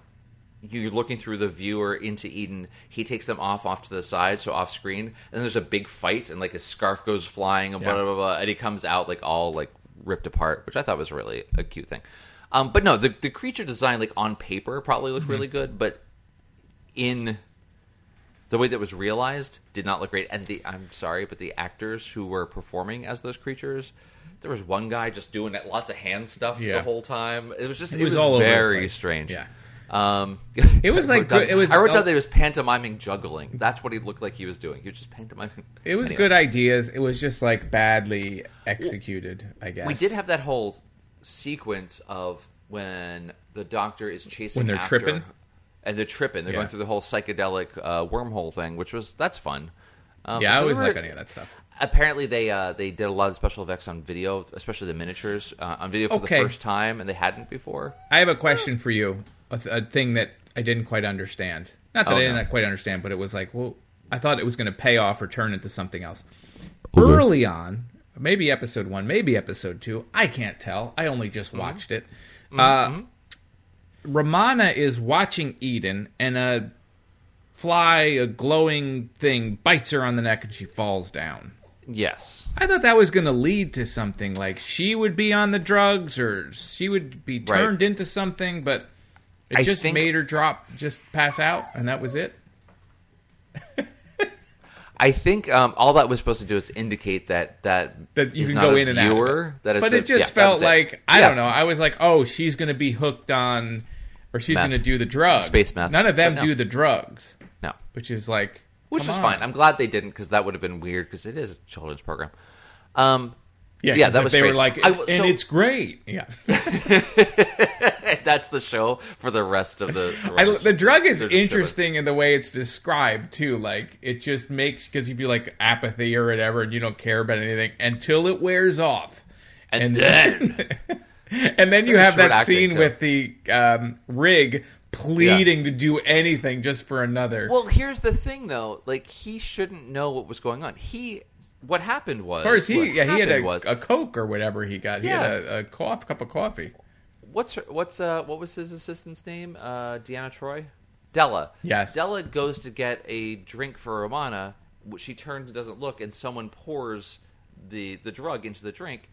You're looking through the viewer into Eden. He takes them off off to the side, so off screen. And then there's a big fight, and like his scarf goes flying, and blah Yeah. blah blah, and he comes out like all like ripped apart, which I thought was really a cute thing. Um, but no, the the creature design like on paper probably looked Mm-hmm. really good, but in the way that was realized did not look great. And the I'm sorry, but the actors who were performing as those creatures, there was one guy just doing it, lots of hand stuff Yeah. the whole time. It was just It it, was was, all very strange. Yeah. Um, It was like down- good- it was- I wrote oh. down that it was pantomiming juggling. That's what he looked like he was doing. He was just pantomiming. It was Anyway. good ideas. It was just like badly executed, I guess. We did have that whole sequence of when the doctor is chasing When they're after- tripping? and they're tripping. They're Yeah. going through the whole psychedelic uh, wormhole thing, which was that's fun. Um, Yeah, I always like any of that stuff. Apparently, they uh, they did a lot of special effects on video, especially the miniatures uh, on video for Okay. the first time, and they hadn't before. I have a question for you. A, th- a thing that I didn't quite understand. Not that Oh, I didn't quite understand, but it was like, well, I thought it was going to pay off or turn into something else. Early on, maybe episode one, maybe episode two. I can't tell. I only just Mm-hmm. watched it. Uh, Romana is watching Eden, and a fly, a glowing thing, bites her on the neck, and she falls down. Yes, I thought that was going to lead to something like she would be on the drugs or she would be Right. turned into something, but it I just think- made her drop, just pass out, and that was it. I think um, all that was supposed to do is indicate that that That you can not go a in and out. viewer, it. That but a- it just yeah, felt was it. like I Yeah. don't know. I was like, oh, she's going to be hooked on, or she's going to do the drugs. Space meth. None of them no. do the drugs, no, which is like, which is on. fine. I'm glad they didn't because that would have been weird because it is a children's program. Um, yeah, yeah, that was they were like, I and it's great. Yeah, that's the show for the rest of the. the, I, the drug is interesting in the way it's described too. Like it just makes because you feel like apathy or whatever, and you don't care about anything until it wears off, And then- and then you have that scene too. with the um, Rigg pleading to do anything just for another. Well, here's the thing, though. Like he shouldn't know what was going on. He, what happened was, as far as he, yeah, he had a, was, a coke or whatever he got. He Yeah. had a, a cough, cup of coffee. what's her, what's uh what was his assistant's name? Uh, Deanna Troy, Della. Yes. Della goes to get a drink for Romana. She turns and doesn't look, and someone pours the the drug into the drink.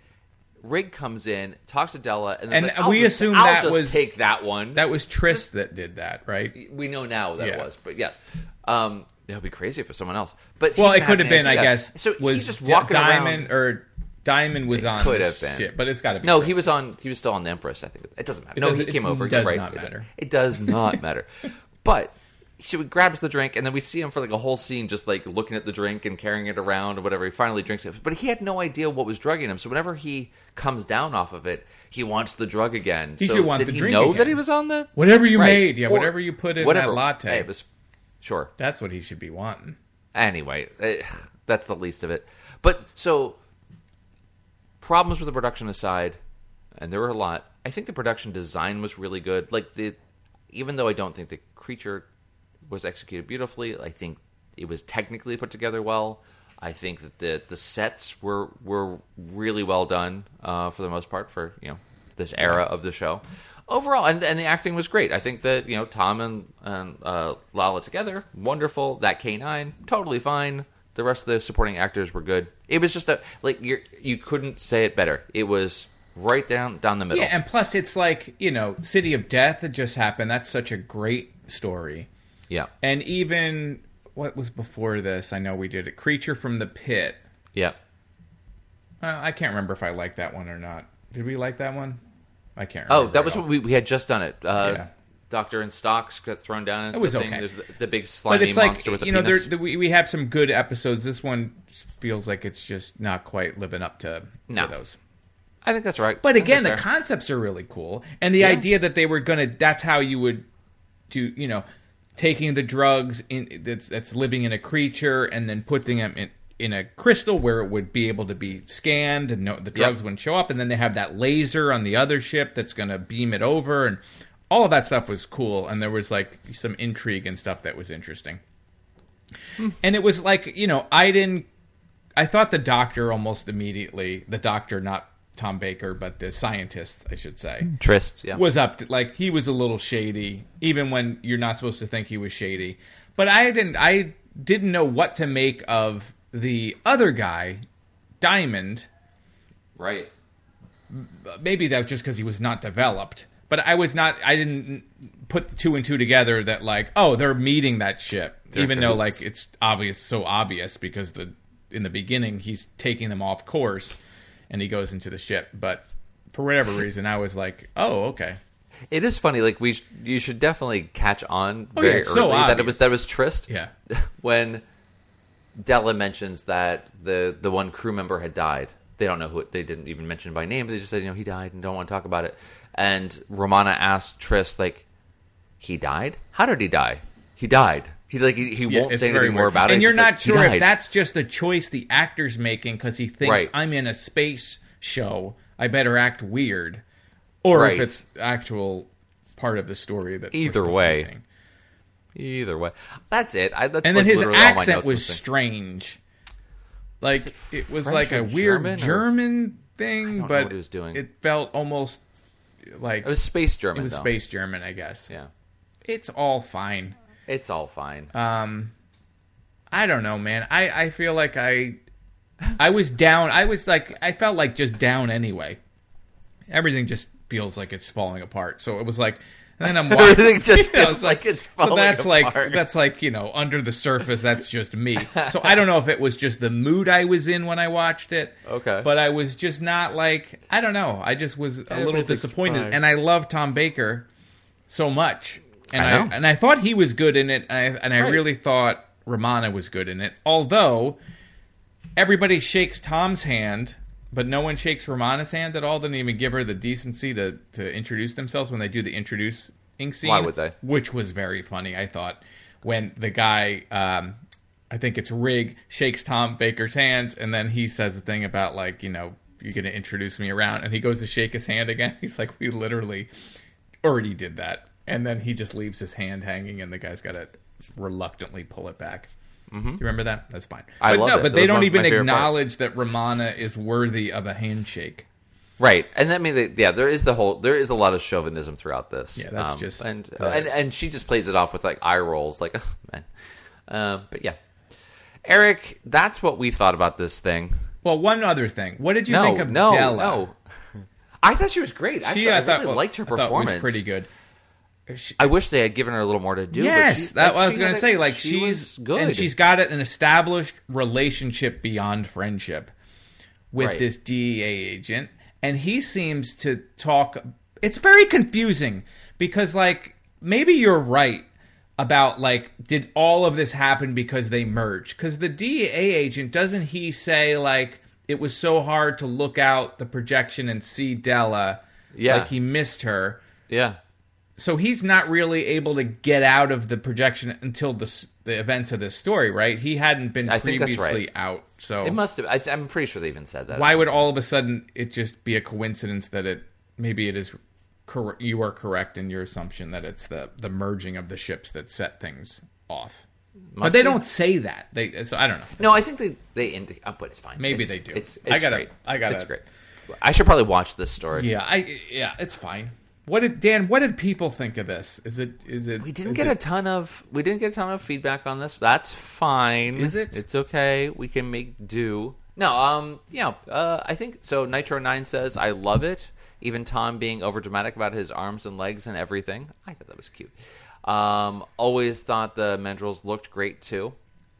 Rigg comes in, talks to Della, and, And like, we just, assume I'll that just was- take that one. That was Tryst that did that, right? we know now that Yeah. it was, but yes, um, it would be crazy for someone else. But Well, it could have been, I guess. So was he's just walking Dymond around. or Dymond was on. could have been. shit, but it's got to be. No, Tryst. he was on. He was still on the Empress. I think it doesn't matter. It no, does- he it came over. does right. not It- matter. It does not matter. But she grabs the drink, and then we see him for like a whole scene, just like looking at the drink and carrying it around or whatever. He finally drinks it, but he had no idea what was drugging him. So whenever he comes down off of it, he wants the drug again. He so should want did the he drink know again. that he was on the Whatever you Right. made, yeah, Or- whatever you put in whatever. that latte. Hey, it was sure. That's what he should be wanting. Anyway, eh, that's the least of it. But so problems with the production aside, and there were a lot. I think the production design was really good. Like the, even though I don't think the creature was executed beautifully, I think it was technically put together well. I think that the the sets were were really well done uh, for the most part for you know this era of the show. Overall, and, and the acting was great. I think that you know Tom and and uh, Lalla together, wonderful. That K nine, totally fine. The rest of the supporting actors were good. It was just a like you you couldn't say it better. It was right down down the middle. Yeah, and plus it's like you know, City of Death had just happened. That's such a great story. yeah, And even what was before this? I know we did it. Creature from the Pit. yeah. Uh, I can't remember if I liked that one or not. Did we like that one? I can't. Oh, that was what we, we had just done it. Uh, Yeah. Doctor in stocks got thrown down into It was the thing. okay. There's the, the big slimy But it's like monster with a you know, penis. the, we we have some good episodes. This one feels like it's just not quite living up to, to No. those. I think that's right. But think again, the that's fair. concepts are really cool, and the idea that they were gonna. That's how you would do. You know, taking the drugs in that's that's living in a creature, and then putting them in in a crystal where it would be able to be scanned, and no, the drugs wouldn't show up. And then they have that laser on the other ship that's gonna beam it over, and all of that stuff was cool. And there was like some intrigue and stuff that was interesting. Hmm. And it was like you know, I didn't I thought the doctor almost immediately, the doctor, not Tom Baker, but the scientist, I should say, Tryst, yeah. was up to, like he was a little shady, even when you're not supposed to think he was shady. But I didn't I didn't know what to make of the other guy, Dymond. right. Maybe that was just because he was not developed. But I was not. I didn't put the two and two together. That like, oh, they're meeting that ship, They're even though like it's obvious, so obvious because the in the beginning he's taking them off course, and he goes into the ship. But for whatever reason, I was like, oh, okay. It is funny. Like we, sh- you should definitely catch on Oh, yeah, very so early that it was that was Tryst. Yeah. when Della mentions that the the one crew member had died. They don't know who. It, they didn't even mention by name. They just said, you know, he died and don't want to talk about it. And Romana asked Tryst, like, he died? How did he die? He died. He like he, he Yeah, won't say anything more weird. about it. And you're not like, sure if that's just a choice the actor's making because he thinks Right. I'm in a space show. I better act weird, or Right. if it's actual part of the story that Either way. Either way, that's it. I, that's And then like his literally all my accent was strange. Like it it, was French like a weird German German, thing, but what he was doing. it felt almost like It was space German. it was though. space German, I guess. Yeah, It's all fine. it's all fine. Um, I don't know, man. I I feel like I I was down. I was like I felt like just down anyway. Everything just feels like it's falling apart. So it was like. And then I'm watching. Everything just you know, feels like it's So falling that's like that's like you know under the surface. That's just me. So I don't know if it was just the mood I was in when I watched it. Okay. But I was just not like I don't know. I just was a little disappointed, fine. and I love Tom Baker so much, and I I, and I thought he was good in it, and I, and I Right. really thought Romana was good in it. Although everybody shakes Tom's hand, but no one shakes Romana's hand at all. Didn't even give her the decency to to introduce themselves when they do the introducing scene. Why would they? Which was very funny. I thought when the guy. Um, I think it's Rigg shakes Tom Baker's hands, and then he says the thing about like, you know, you're gonna introduce me around, and he goes to shake his hand again. He's like, we literally already did that, and then he just leaves his hand hanging, and the guy's got to reluctantly pull it back. Mm-hmm. You remember that? That's fine. I but love no, it. but they don't even acknowledge that Romana is worthy of a handshake. Right, and that mean yeah, there is the whole there is a lot of chauvinism throughout this. Yeah, that's just and, the- and and she just plays it off with like eye rolls, like oh, man. Uh, but yeah, Eric, that's what we thought about this thing. Well, one other thing. What did you no, think of no, Della? no. I thought she was great. Actually, I, I, thought, really well, liked her I performance. was pretty good. She- I wish they had given her a little more to do. yes, but she, that like, I was going to say. Like she she's good, and she's got an established relationship beyond friendship with Right. this DEA agent, and he seems to talk. It's very confusing because, like, maybe you're right about like, did all of this happen because they merged? Because the DEA agent doesn't he say like it was so hard to look out the projection and see Della, Yeah. like he missed her yeah. So he's not really able to get out of the projection until the the events of this story, right? He hadn't been I think previously right. out, so It must have. I, I'm pretty sure they even said that. why would all of a sudden it just be a coincidence that it maybe it is cor- you are correct in your assumption that it's the the merging of the ships that set things off. but they be. don't say that. They so I don't know. No, I think they they indi- uh, but it's fine. Maybe It's- they do. It's, I gotta- great. I gotta- It's great. I should probably watch this story. Yeah, I yeah, it's fine. What did Dan? What did people think of this? Is it is it? We didn't get it- a ton of we didn't get a ton of feedback on this. That's fine. Is it? It's okay. We can make do. No, um, know, uh, I think so. Nitro Nine says I love it. Even Tom being over dramatic about his arms and legs and everything. I thought that was cute. Um, always thought the Mandrels looked great too.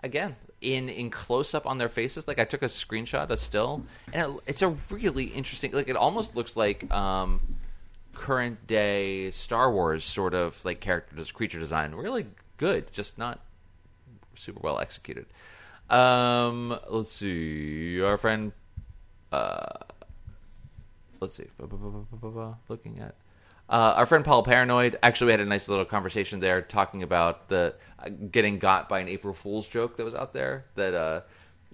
Again, in in close up on their faces, like I took a screenshot, a still, and it, it's a really interesting. Like it almost looks like um, current day Star Wars sort of like character creature design. Really good, just not super well executed. Um, let's see. Our friend, uh, let's see. Looking at uh, our friend Paul Paranoid. Actually, we had a nice little conversation there talking about the uh, getting got by an April Fool's joke that was out there. That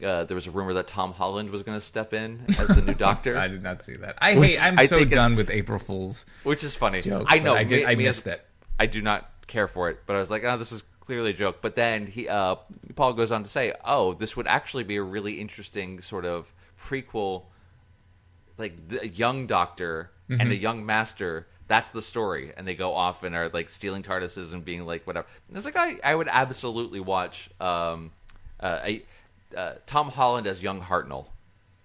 uh, there was a rumor that Tom Holland was going to step in as the new Doctor. I did not see that. I hate. I'm I so done with April Fools. which is funny. Jokes, I know. I did- me- I missed as- it. I do not care for it, but I was like, oh, this is clearly a joke. But then he, uh, Paul goes on to say, oh, this would actually be a really interesting sort of prequel, like the young doctor Mm-hmm. and a young master. That's the story, and they go off and are like stealing TARDISes and being like whatever. And it's like I, I would absolutely watch um, uh, a, uh, Tom Holland as young Hartnell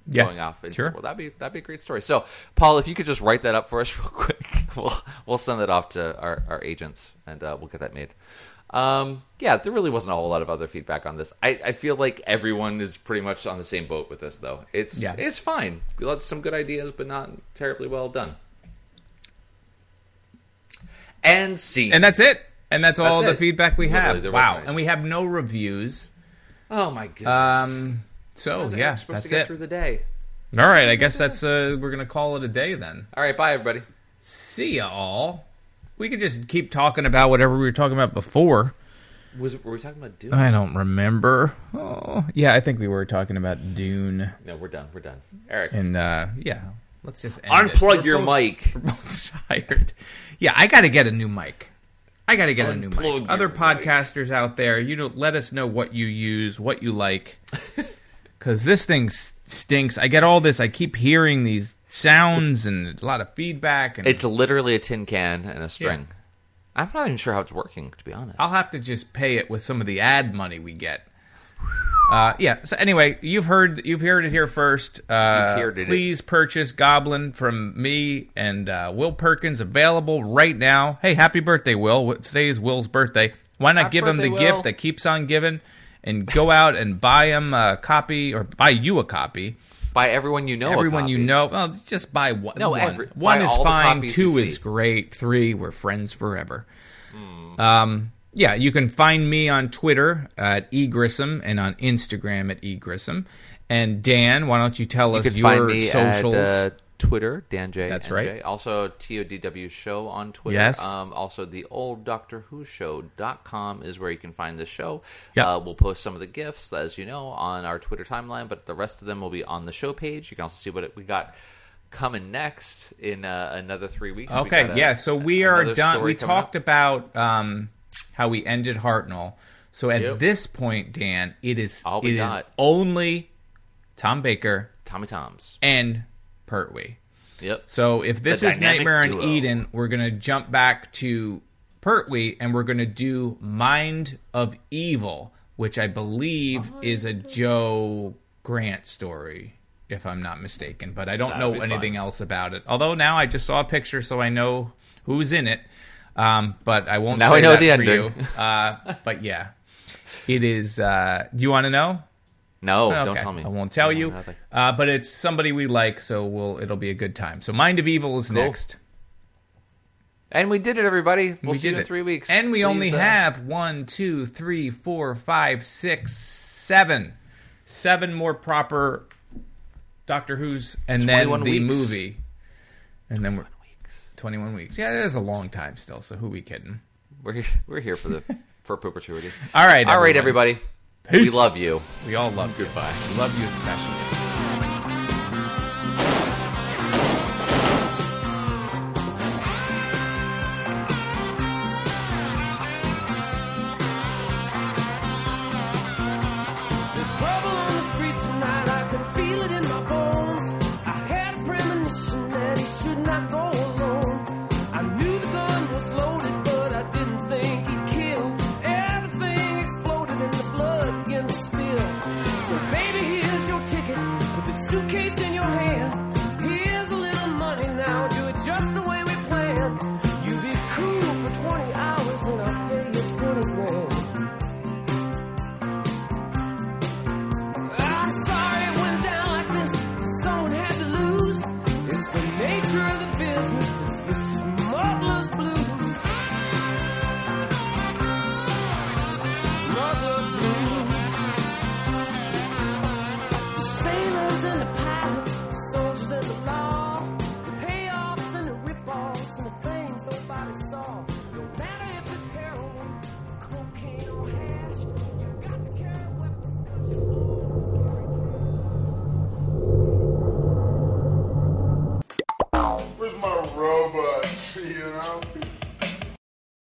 Yeah, going off. Into, sure. Well, that'd be that'd be a great story. So, Paul, if you could just write that up for us real quick, we'll we'll send that off to our, our agents and uh, we'll get that made. Um, yeah, there really wasn't a whole lot of other feedback on this. I, I feel like everyone is pretty much on the same boat with this, though. It's Yeah. it's fine. Lots some good ideas, but not terribly well done. And see, And that's it. And that's all That's the feedback we have. Wow. And we have no reviews. Oh my goodness. Um. So yeah, supposed that's to get it. through the day. All right. I guess that's uh we're gonna call it a day then. All right, bye everybody. See ya all. We could just keep talking about whatever we were talking about before. Was were we talking about Dune? I don't remember. Oh, yeah, I think we were talking about Dune. no, we're done. We're done. Eric, And uh yeah, let's just end it. unplug your both- mic. We're both tired. Yeah, I got to get a new mic. I got to get a new Unplug mic. Other mic. podcasters out there, you know, let us know what you use, what you like, because this thing stinks. I get all this. I keep hearing these sounds and a lot of feedback. And It's literally a tin can and a string. I'm not even sure how it's working, to be honest. I'll have to just pay it with some of the ad money we get. Uh, yeah. So anyway, you've heard you've heard it here first. Uh, You've heard it. please purchase Goblin from me and uh, Will Perkins, available right now. Hey, happy birthday, Will! Today is Will's birthday. Why not Happy give him the Will. gift that keeps on giving, and go out and buy him a copy or buy you a copy. By everyone you know, a Everyone you know, well, just buy one. No, one, every- one buy is fine. Two is see. great. Three, we're friends forever. Hmm. Um, yeah, you can find me on Twitter at egrissom and on Instagram at egrissom. And Dan, why don't you tell You us your socials? at uh, Twitter, Dan J. That's NJ. right. Also, TODW Show on Twitter. Yes. Um, also, the old Doctor Who Show.com is where you can find this show. Yep. Uh, we'll post some of the gifts, as you know, on our Twitter timeline, but the rest of them will be on the show page. You can also see what it, we got coming next in uh, another three weeks. Okay, a- yeah. So we are done. We talked up. about um, how we ended Hartnell. So at Yep. this point, Dan, it is All we it is got. only Tom Baker Tommy Toms. and Pertwee. Yep. So if this The is Nightmare on. Eden, we're gonna jump back to Pertwee and we're gonna do Mind of Evil, which I believe is a Joe Grant story, if I'm not mistaken. But I don't know anything fun. else about it. Although now I just saw a picture, so I know who's in it. Um, but I won't. Now I know the ending. Uh, but yeah, it is. Uh, do you want to know? No, Okay, don't tell me. I won't tell you. Uh, but it's somebody we like, so we'll it'll be a good time. So Mind of Evil is Cool. next. And we did it, everybody. We'll we see you in it. three weeks. And we Please, only uh, have one, two, three, four, five, six, seven, seven more proper Doctor Who's, and then the weeks. movie, and then we're weeks. twenty-one weeks. Yeah, it is a long time still. So who we kidding? We're here, we're here for the for perpetuity. All right, All right, everyone. everybody. We love you. We all love you. Goodbye. We love you especially.